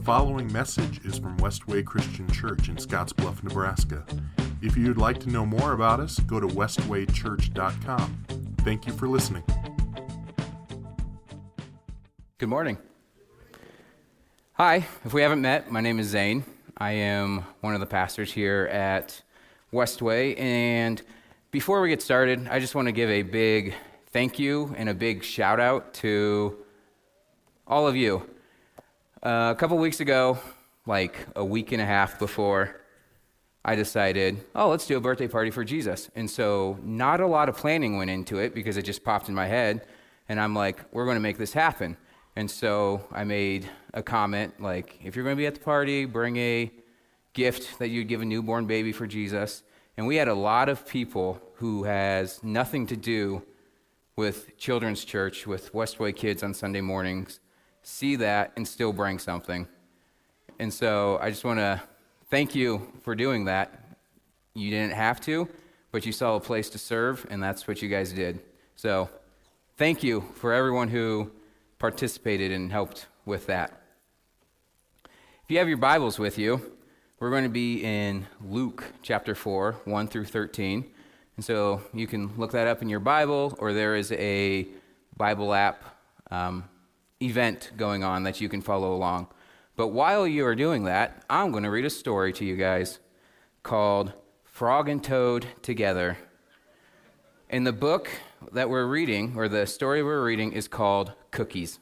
The following message is from Westway Christian Church in Scottsbluff, Nebraska. If you'd like to know more about us, go to westwaychurch.com. Thank you for listening. Good morning. Hi, if we haven't met, my name is Zane. I am one of the pastors here at Westway. And before we get started, I just want to give a big thank you and a big shout out to all of you. Uh, a couple weeks ago, like a week and a half before, I decided, oh, let's do a birthday party for Jesus. And so, not a lot of planning went into it because it just popped in my head. And I'm like, we're going to make this happen. And so, I made a comment like, if you're going to be at the party, bring a gift that you'd give a newborn baby for Jesus. And we had a lot of people who has nothing to do with children's church, with Westway kids on Sunday mornings, see that and still bring something. And so I just want to thank you for doing that. You didn't have to, but you saw a place to serve, and that's what you guys did. So thank you for everyone who participated and helped with that. If you have your Bibles with you, we're going to be in Luke chapter 4, 1 through 13. And so you can look that up in your Bible, or there is a Bible app um, event going on that you can follow along. But while you are doing that, I'm going to read a story to you guys called Frog and Toad Together. And the book that we're reading, or the story we're reading, is called Cookies.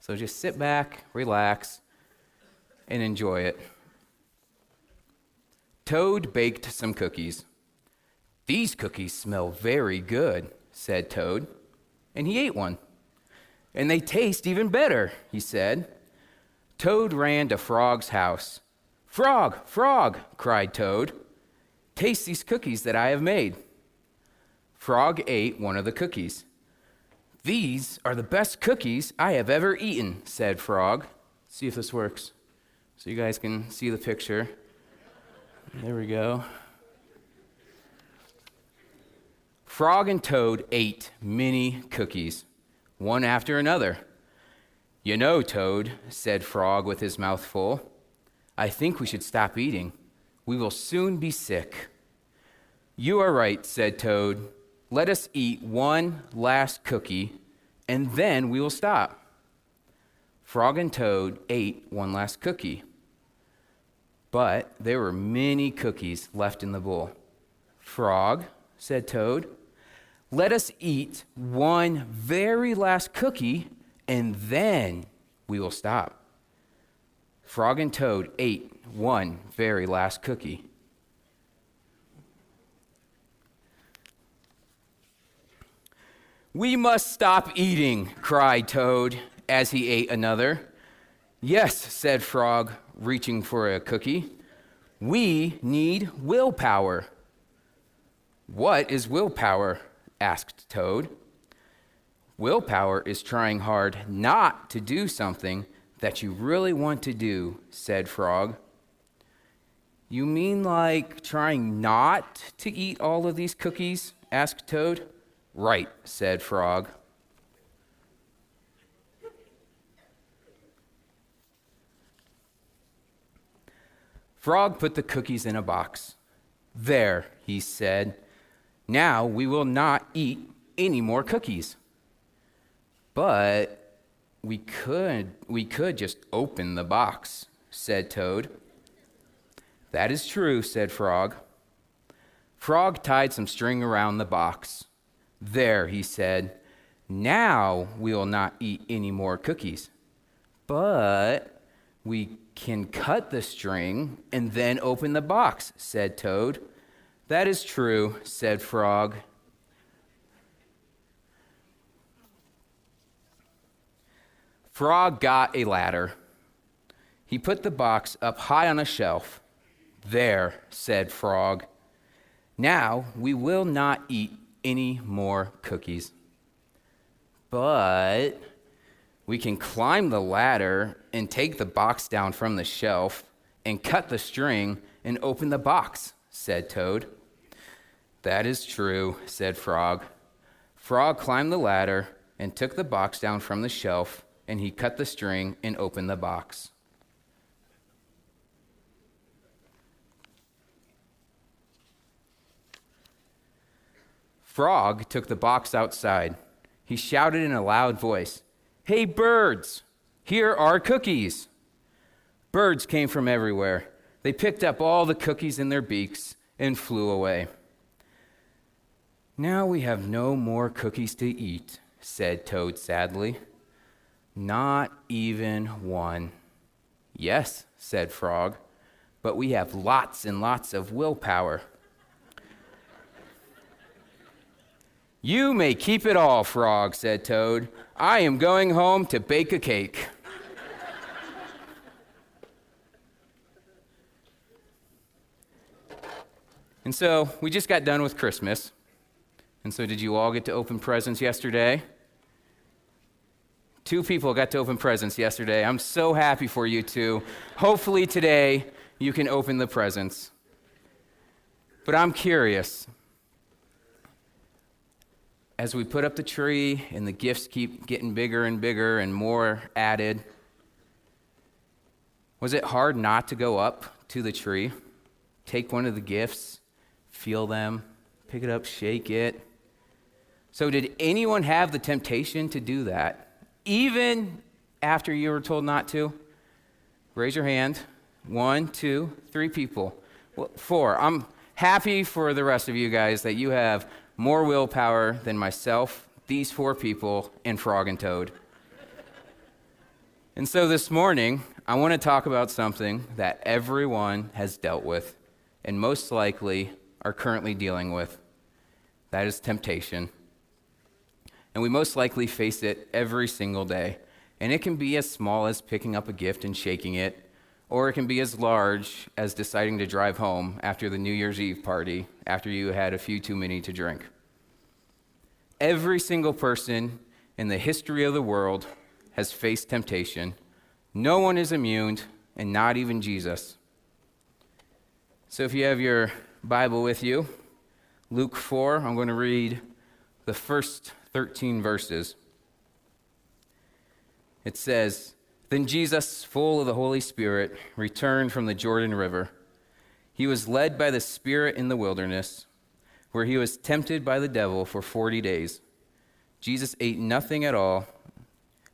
So just sit back, relax, and enjoy it. Toad baked some cookies. These cookies smell very good, said Toad, and he ate one and they taste even better, he said. Toad ran to Frog's house. Frog, Frog, cried Toad, taste these cookies that I have made. Frog ate one of the cookies. These are the best cookies I have ever eaten, said Frog. see if this works so you guys can see the picture. There we go. Frog and Toad ate many cookies one after another. You know, Toad, said Frog with his mouth full, I think we should stop eating. We will soon be sick. You are right, said Toad. Let us eat one last cookie, and then we will stop. Frog and Toad ate one last cookie. But there were many cookies left in the bowl. Frog, said Toad, let us eat one very last cookie, and then we will stop. Frog and Toad ate one very last cookie. We must stop eating, cried Toad as he ate another. Yes, said Frog, reaching for a cookie. We need willpower. What is willpower? Asked Toad. Willpower is trying hard not to do something that you really want to do, said Frog. You mean like trying not to eat all of these cookies? asked Toad. Right, said Frog. Frog put the cookies in a box. There, he said. Now we will not eat any more cookies. But we could we could just open the box, said Toad. That is true, said Frog. Frog tied some string around the box. There, he said. Now we will not eat any more cookies. But we can cut the string and then open the box, said Toad. That is true, said Frog. Frog got a ladder. He put the box up high on a shelf. There, said Frog. Now we will not eat any more cookies. But we can climb the ladder and take the box down from the shelf and cut the string and open the box, said Toad. That is true, said Frog. Frog climbed the ladder and took the box down from the shelf and he cut the string and opened the box. Frog took the box outside. He shouted in a loud voice, Hey, birds, here are cookies. Birds came from everywhere. They picked up all the cookies in their beaks and flew away. Now we have no more cookies to eat, said Toad sadly. Not even one. Yes, said Frog, but we have lots and lots of willpower. You may keep it all, Frog, said Toad. I am going home to bake a cake. and so we just got done with Christmas. And so, did you all get to open presents yesterday? Two people got to open presents yesterday. I'm so happy for you two. Hopefully, today you can open the presents. But I'm curious as we put up the tree and the gifts keep getting bigger and bigger and more added, was it hard not to go up to the tree, take one of the gifts, feel them, pick it up, shake it? So, did anyone have the temptation to do that, even after you were told not to? Raise your hand. One, two, three people. Well, four. I'm happy for the rest of you guys that you have more willpower than myself, these four people, and Frog and Toad. and so this morning, I want to talk about something that everyone has dealt with and most likely are currently dealing with. That is temptation. And we most likely face it every single day. And it can be as small as picking up a gift and shaking it, or it can be as large as deciding to drive home after the New Year's Eve party after you had a few too many to drink. Every single person in the history of the world has faced temptation. No one is immune, and not even Jesus. So if you have your Bible with you, Luke 4, I'm going to read the first 13 verses. It says, then Jesus, full of the Holy Spirit, returned from the Jordan River. He was led by the Spirit in the wilderness, where he was tempted by the devil for 40 days. Jesus ate nothing at all.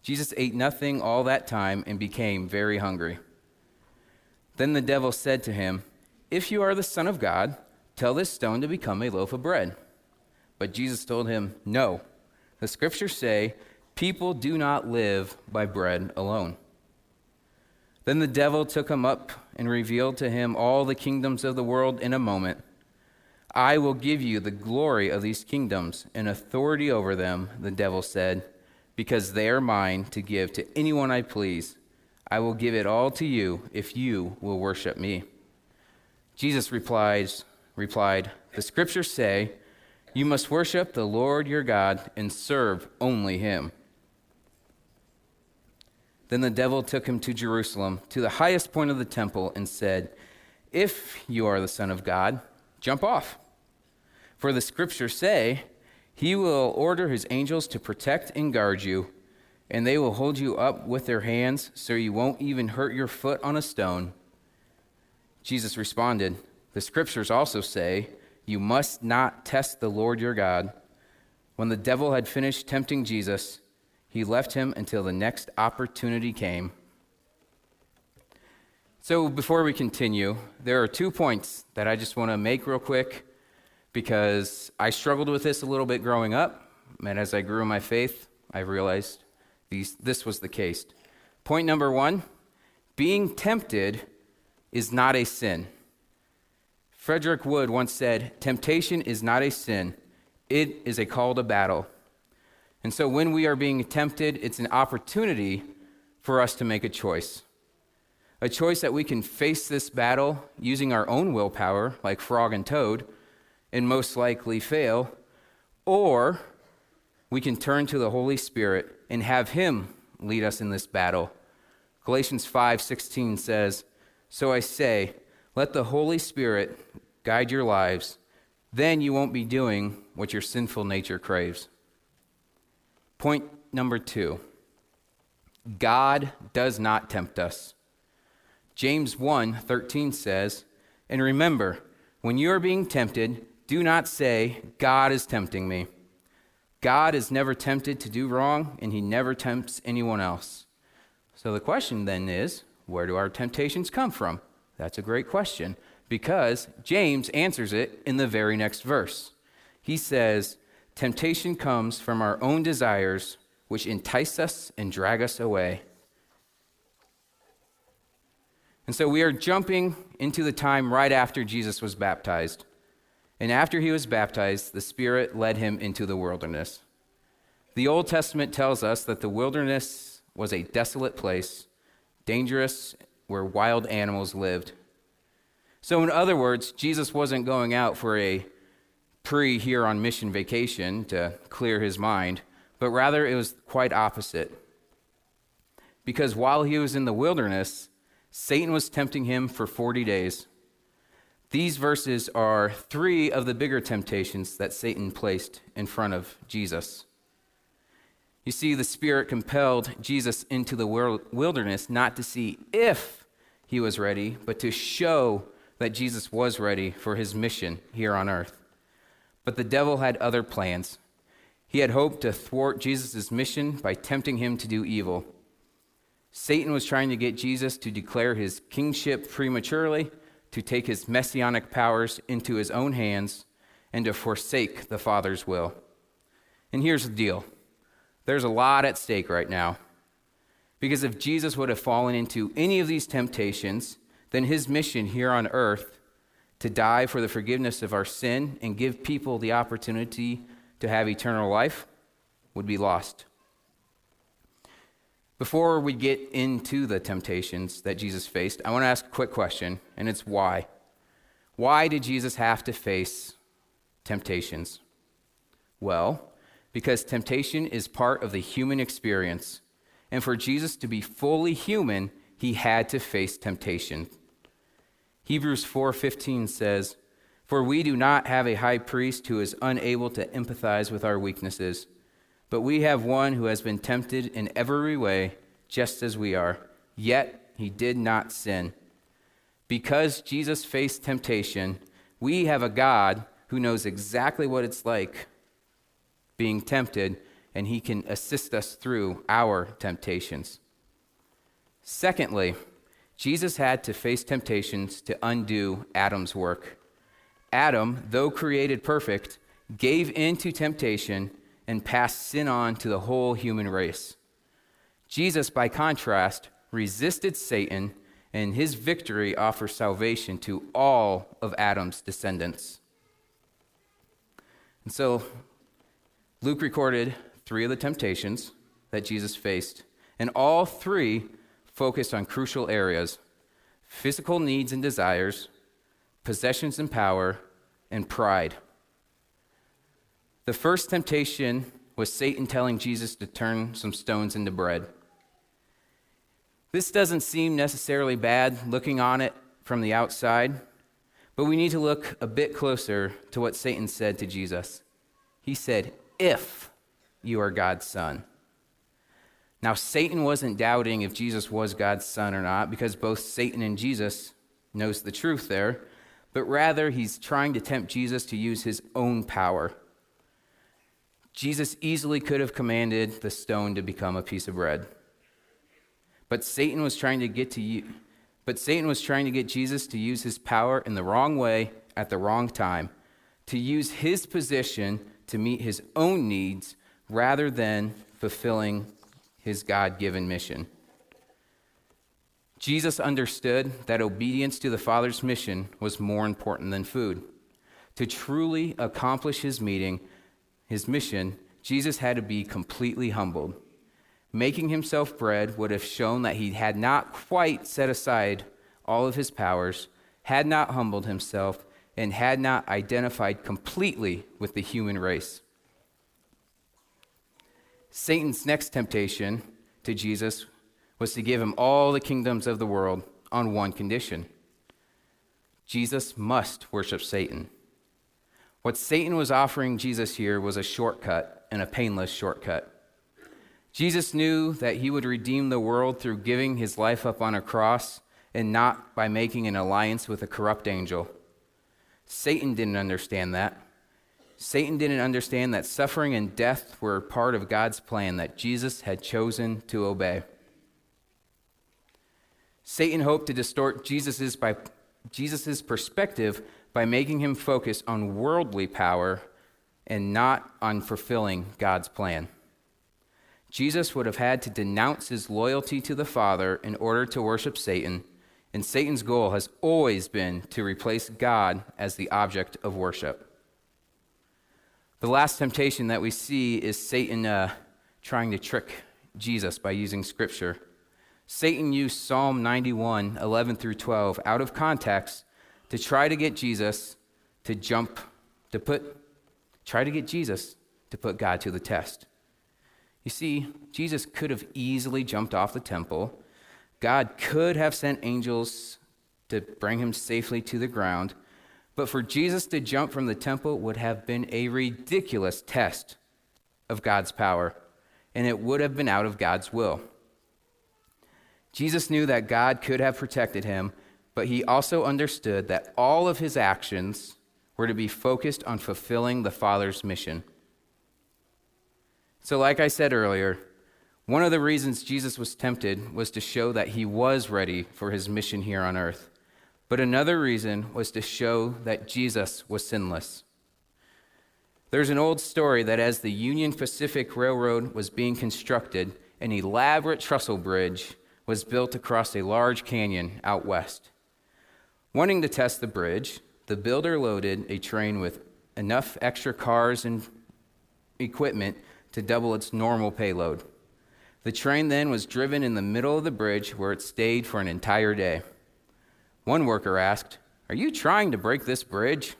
Jesus ate nothing all that time and became very hungry. Then the devil said to him, If you are the Son of God, tell this stone to become a loaf of bread. But Jesus told him, No. The scriptures say, People do not live by bread alone. Then the devil took him up and revealed to him all the kingdoms of the world in a moment. I will give you the glory of these kingdoms and authority over them, the devil said, because they are mine to give to anyone I please. I will give it all to you if you will worship me. Jesus replies, replied, The scriptures say, You must worship the Lord your God and serve only him. Then the devil took him to Jerusalem, to the highest point of the temple, and said, If you are the Son of God, jump off. For the scriptures say, He will order His angels to protect and guard you, and they will hold you up with their hands so you won't even hurt your foot on a stone. Jesus responded, The scriptures also say, You must not test the Lord your God. When the devil had finished tempting Jesus, he left him until the next opportunity came. So, before we continue, there are two points that I just want to make real quick because I struggled with this a little bit growing up. And as I grew in my faith, I realized these, this was the case. Point number one being tempted is not a sin. Frederick Wood once said, Temptation is not a sin, it is a call to battle. And so when we are being tempted, it's an opportunity for us to make a choice. A choice that we can face this battle using our own willpower, like frog and toad, and most likely fail, or we can turn to the Holy Spirit and have Him lead us in this battle. Galatians 5:16 says, "So I say, let the Holy Spirit guide your lives. Then you won't be doing what your sinful nature craves." Point number two God does not tempt us. James 1:13 says, "And remember, when you are being tempted, do not say, God is tempting me. God is never tempted to do wrong, and he never tempts anyone else." So the question then is, where do our temptations come from? That's a great question because James answers it in the very next verse. He says, Temptation comes from our own desires, which entice us and drag us away. And so we are jumping into the time right after Jesus was baptized. And after he was baptized, the Spirit led him into the wilderness. The Old Testament tells us that the wilderness was a desolate place, dangerous, where wild animals lived. So, in other words, Jesus wasn't going out for a pre here on mission vacation to clear his mind, but rather it was quite opposite. Because while he was in the wilderness, Satan was tempting him for 40 days. These verses are three of the bigger temptations that Satan placed in front of Jesus. You see, the Spirit compelled Jesus into the wilderness not to see if he was ready, but to show that Jesus was ready for his mission here on earth. But the devil had other plans. He had hoped to thwart Jesus' mission by tempting him to do evil. Satan was trying to get Jesus to declare his kingship prematurely, to take his messianic powers into his own hands, and to forsake the Father's will. And here's the deal there's a lot at stake right now. Because if Jesus would have fallen into any of these temptations, then his mission here on earth to die for the forgiveness of our sin and give people the opportunity to have eternal life would be lost. Before we get into the temptations that Jesus faced, I want to ask a quick question, and it's why? Why did Jesus have to face temptations? Well, because temptation is part of the human experience. And for Jesus to be fully human, he had to face temptation. Hebrews 4:15 says, "For we do not have a high priest who is unable to empathize with our weaknesses, but we have one who has been tempted in every way, just as we are, yet he did not sin." Because Jesus faced temptation, we have a God who knows exactly what it's like being tempted, and he can assist us through our temptations. Secondly, Jesus had to face temptations to undo Adam's work. Adam, though created perfect, gave in to temptation and passed sin on to the whole human race. Jesus, by contrast, resisted Satan, and his victory offers salvation to all of Adam's descendants. And so, Luke recorded three of the temptations that Jesus faced, and all three focused on crucial areas physical needs and desires, possessions and power, and pride. The first temptation was Satan telling Jesus to turn some stones into bread. This doesn't seem necessarily bad looking on it from the outside, but we need to look a bit closer to what Satan said to Jesus. He said, If you are God's son. Now, Satan wasn't doubting if Jesus was God's son or not, because both Satan and Jesus knows the truth there, but rather he's trying to tempt Jesus to use his own power. Jesus easily could have commanded the stone to become a piece of bread. But Satan was trying to get to you, but Satan was trying to get Jesus to use his power in the wrong way at the wrong time, to use his position to meet his own needs rather than fulfilling his God given mission. Jesus understood that obedience to the Father's mission was more important than food. To truly accomplish his meeting, his mission, Jesus had to be completely humbled. Making himself bread would have shown that he had not quite set aside all of his powers, had not humbled himself, and had not identified completely with the human race. Satan's next temptation to Jesus was to give him all the kingdoms of the world on one condition Jesus must worship Satan. What Satan was offering Jesus here was a shortcut and a painless shortcut. Jesus knew that he would redeem the world through giving his life up on a cross and not by making an alliance with a corrupt angel. Satan didn't understand that. Satan didn't understand that suffering and death were part of God's plan that Jesus had chosen to obey. Satan hoped to distort Jesus's, by, Jesus's perspective by making him focus on worldly power and not on fulfilling God's plan. Jesus would have had to denounce his loyalty to the Father in order to worship Satan, and Satan's goal has always been to replace God as the object of worship. The last temptation that we see is Satan uh, trying to trick Jesus by using Scripture. Satan used Psalm 91, 11 through 12, out of context to try to get Jesus to jump, to put, try to get Jesus to put God to the test. You see, Jesus could have easily jumped off the temple. God could have sent angels to bring him safely to the ground. But for Jesus to jump from the temple would have been a ridiculous test of God's power, and it would have been out of God's will. Jesus knew that God could have protected him, but he also understood that all of his actions were to be focused on fulfilling the Father's mission. So, like I said earlier, one of the reasons Jesus was tempted was to show that he was ready for his mission here on earth. But another reason was to show that Jesus was sinless. There's an old story that as the Union Pacific Railroad was being constructed, an elaborate trestle bridge was built across a large canyon out west. Wanting to test the bridge, the builder loaded a train with enough extra cars and equipment to double its normal payload. The train then was driven in the middle of the bridge where it stayed for an entire day. One worker asked, Are you trying to break this bridge?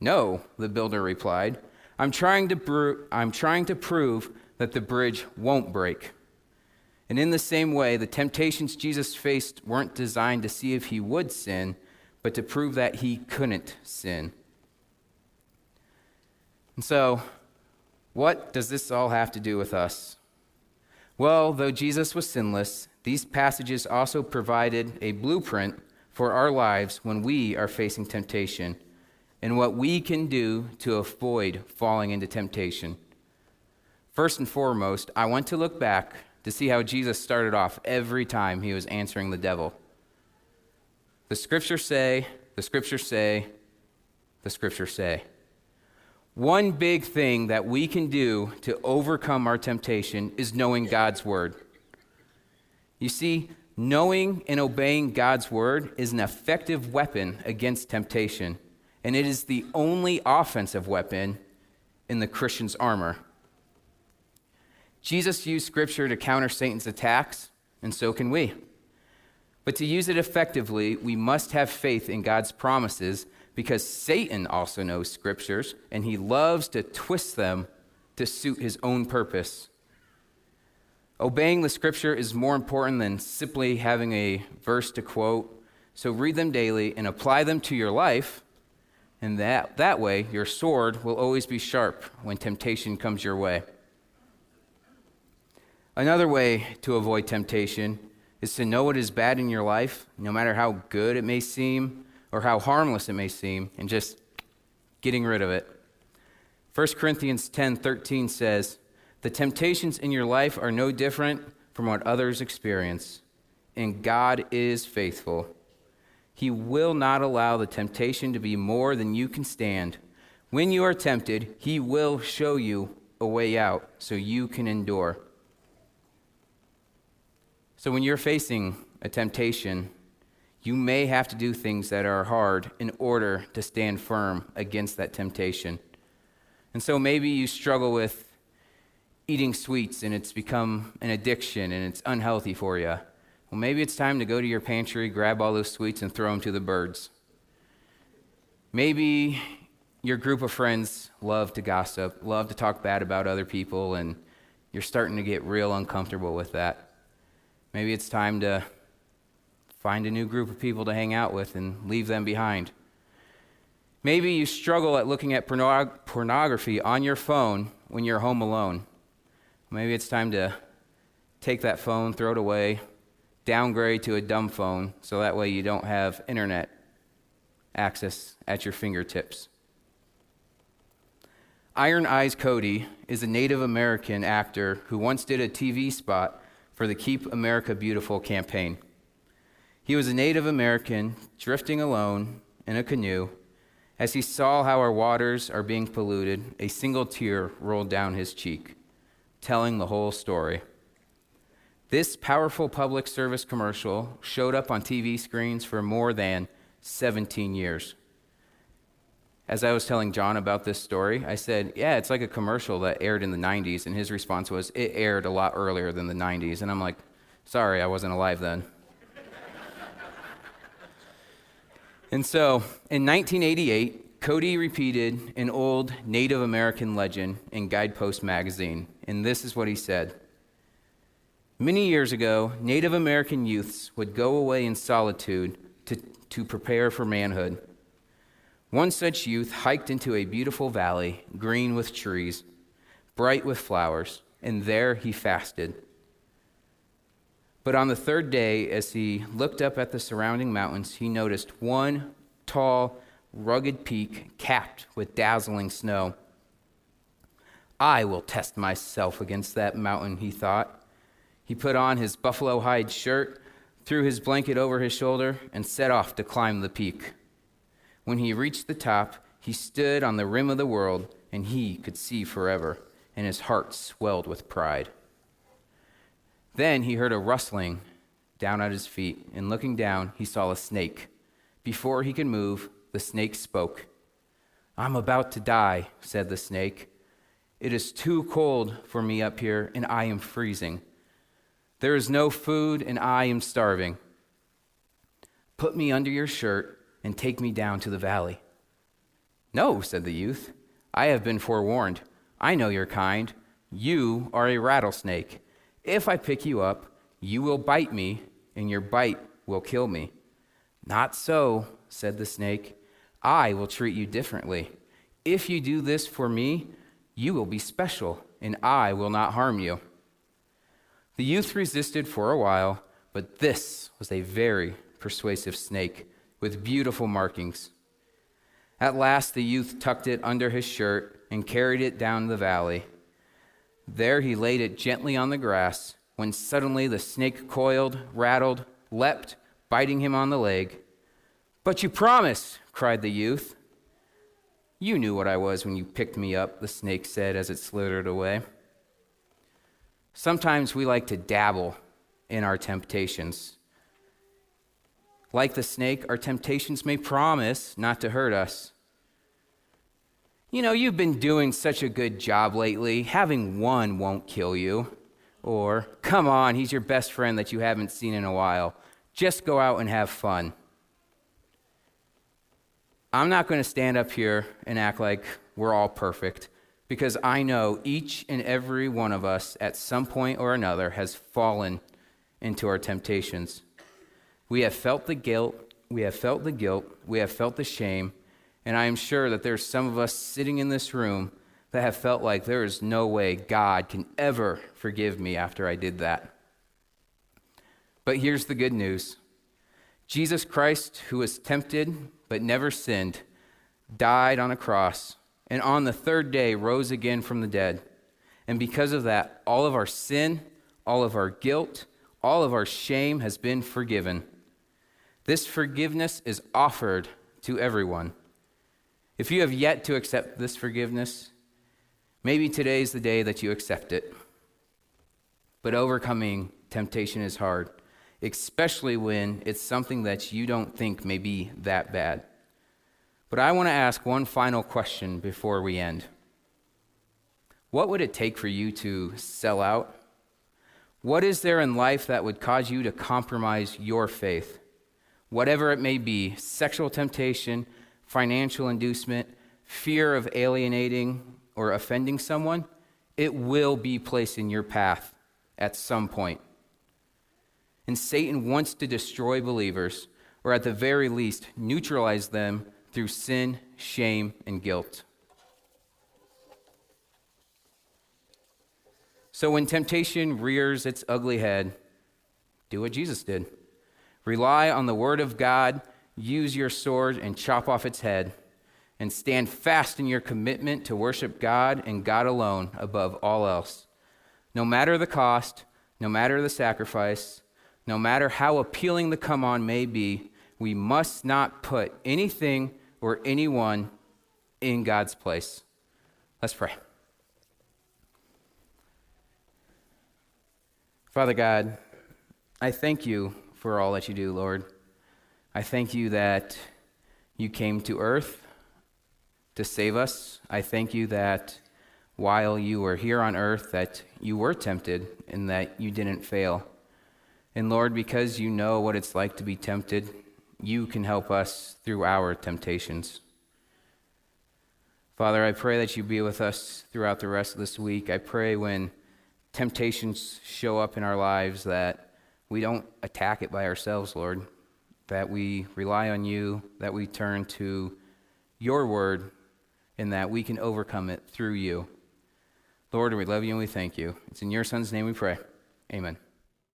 No, the builder replied. I'm trying to, I'm trying to prove that the bridge won't break. And in the same way, the temptations Jesus faced weren't designed to see if he would sin, but to prove that he couldn't sin. And so, what does this all have to do with us? Well, though Jesus was sinless, these passages also provided a blueprint for our lives when we are facing temptation and what we can do to avoid falling into temptation. First and foremost, I want to look back to see how Jesus started off every time he was answering the devil. The scriptures say, the scriptures say, the scriptures say. One big thing that we can do to overcome our temptation is knowing God's word. You see, knowing and obeying God's word is an effective weapon against temptation, and it is the only offensive weapon in the Christian's armor. Jesus used Scripture to counter Satan's attacks, and so can we. But to use it effectively, we must have faith in God's promises because Satan also knows Scriptures and he loves to twist them to suit his own purpose. Obeying the Scripture is more important than simply having a verse to quote, so read them daily and apply them to your life. And that, that way, your sword will always be sharp when temptation comes your way. Another way to avoid temptation is to know what is bad in your life, no matter how good it may seem or how harmless it may seem, and just getting rid of it. 1 Corinthians 10:13 says, "The temptations in your life are no different from what others experience, and God is faithful. He will not allow the temptation to be more than you can stand. When you are tempted, he will show you a way out so you can endure." So when you're facing a temptation, you may have to do things that are hard in order to stand firm against that temptation. And so maybe you struggle with eating sweets and it's become an addiction and it's unhealthy for you. Well, maybe it's time to go to your pantry, grab all those sweets, and throw them to the birds. Maybe your group of friends love to gossip, love to talk bad about other people, and you're starting to get real uncomfortable with that. Maybe it's time to find a new group of people to hang out with and leave them behind. Maybe you struggle at looking at pornog- pornography on your phone when you're home alone. Maybe it's time to take that phone, throw it away, downgrade to a dumb phone so that way you don't have internet access at your fingertips. Iron Eyes Cody is a Native American actor who once did a TV spot for the Keep America Beautiful campaign. He was a Native American drifting alone in a canoe. As he saw how our waters are being polluted, a single tear rolled down his cheek, telling the whole story. This powerful public service commercial showed up on TV screens for more than 17 years. As I was telling John about this story, I said, Yeah, it's like a commercial that aired in the 90s. And his response was, It aired a lot earlier than the 90s. And I'm like, Sorry, I wasn't alive then. and so, in 1988, Cody repeated an old Native American legend in Guidepost magazine. And this is what he said Many years ago, Native American youths would go away in solitude to, to prepare for manhood. One such youth hiked into a beautiful valley, green with trees, bright with flowers, and there he fasted. But on the third day, as he looked up at the surrounding mountains, he noticed one tall, rugged peak capped with dazzling snow. I will test myself against that mountain, he thought. He put on his buffalo hide shirt, threw his blanket over his shoulder, and set off to climb the peak. When he reached the top, he stood on the rim of the world, and he could see forever, and his heart swelled with pride. Then he heard a rustling down at his feet, and looking down, he saw a snake. Before he could move, the snake spoke. I'm about to die, said the snake. It is too cold for me up here, and I am freezing. There is no food, and I am starving. Put me under your shirt and take me down to the valley. No, said the youth. I have been forewarned. I know your kind. You are a rattlesnake. If I pick you up, you will bite me, and your bite will kill me. Not so, said the snake. I will treat you differently. If you do this for me, you will be special, and I will not harm you. The youth resisted for a while, but this was a very persuasive snake with beautiful markings. At last, the youth tucked it under his shirt and carried it down the valley. There he laid it gently on the grass when suddenly the snake coiled, rattled, leapt, biting him on the leg. But you promised, cried the youth. You knew what I was when you picked me up, the snake said as it slithered away. Sometimes we like to dabble in our temptations. Like the snake, our temptations may promise not to hurt us. You know, you've been doing such a good job lately. Having one won't kill you. Or, come on, he's your best friend that you haven't seen in a while. Just go out and have fun. I'm not going to stand up here and act like we're all perfect because I know each and every one of us at some point or another has fallen into our temptations. We have felt the guilt, we have felt the guilt, we have felt the shame, and I am sure that there's some of us sitting in this room that have felt like there is no way God can ever forgive me after I did that. But here's the good news Jesus Christ, who was tempted but never sinned, died on a cross and on the third day rose again from the dead. And because of that, all of our sin, all of our guilt, all of our shame has been forgiven. This forgiveness is offered to everyone. If you have yet to accept this forgiveness, maybe today is the day that you accept it. But overcoming temptation is hard, especially when it's something that you don't think may be that bad. But I want to ask one final question before we end. What would it take for you to sell out? What is there in life that would cause you to compromise your faith? Whatever it may be sexual temptation, financial inducement, fear of alienating or offending someone it will be placed in your path at some point. And Satan wants to destroy believers, or at the very least, neutralize them through sin, shame, and guilt. So when temptation rears its ugly head, do what Jesus did. Rely on the word of God, use your sword and chop off its head, and stand fast in your commitment to worship God and God alone above all else. No matter the cost, no matter the sacrifice, no matter how appealing the come on may be, we must not put anything or anyone in God's place. Let's pray. Father God, I thank you for all that you do, Lord. I thank you that you came to earth to save us. I thank you that while you were here on earth that you were tempted and that you didn't fail. And Lord, because you know what it's like to be tempted, you can help us through our temptations. Father, I pray that you be with us throughout the rest of this week. I pray when temptations show up in our lives that we don't attack it by ourselves, Lord, that we rely on you, that we turn to your word, and that we can overcome it through you. Lord, we love you and we thank you. It's in your Son's name we pray. Amen.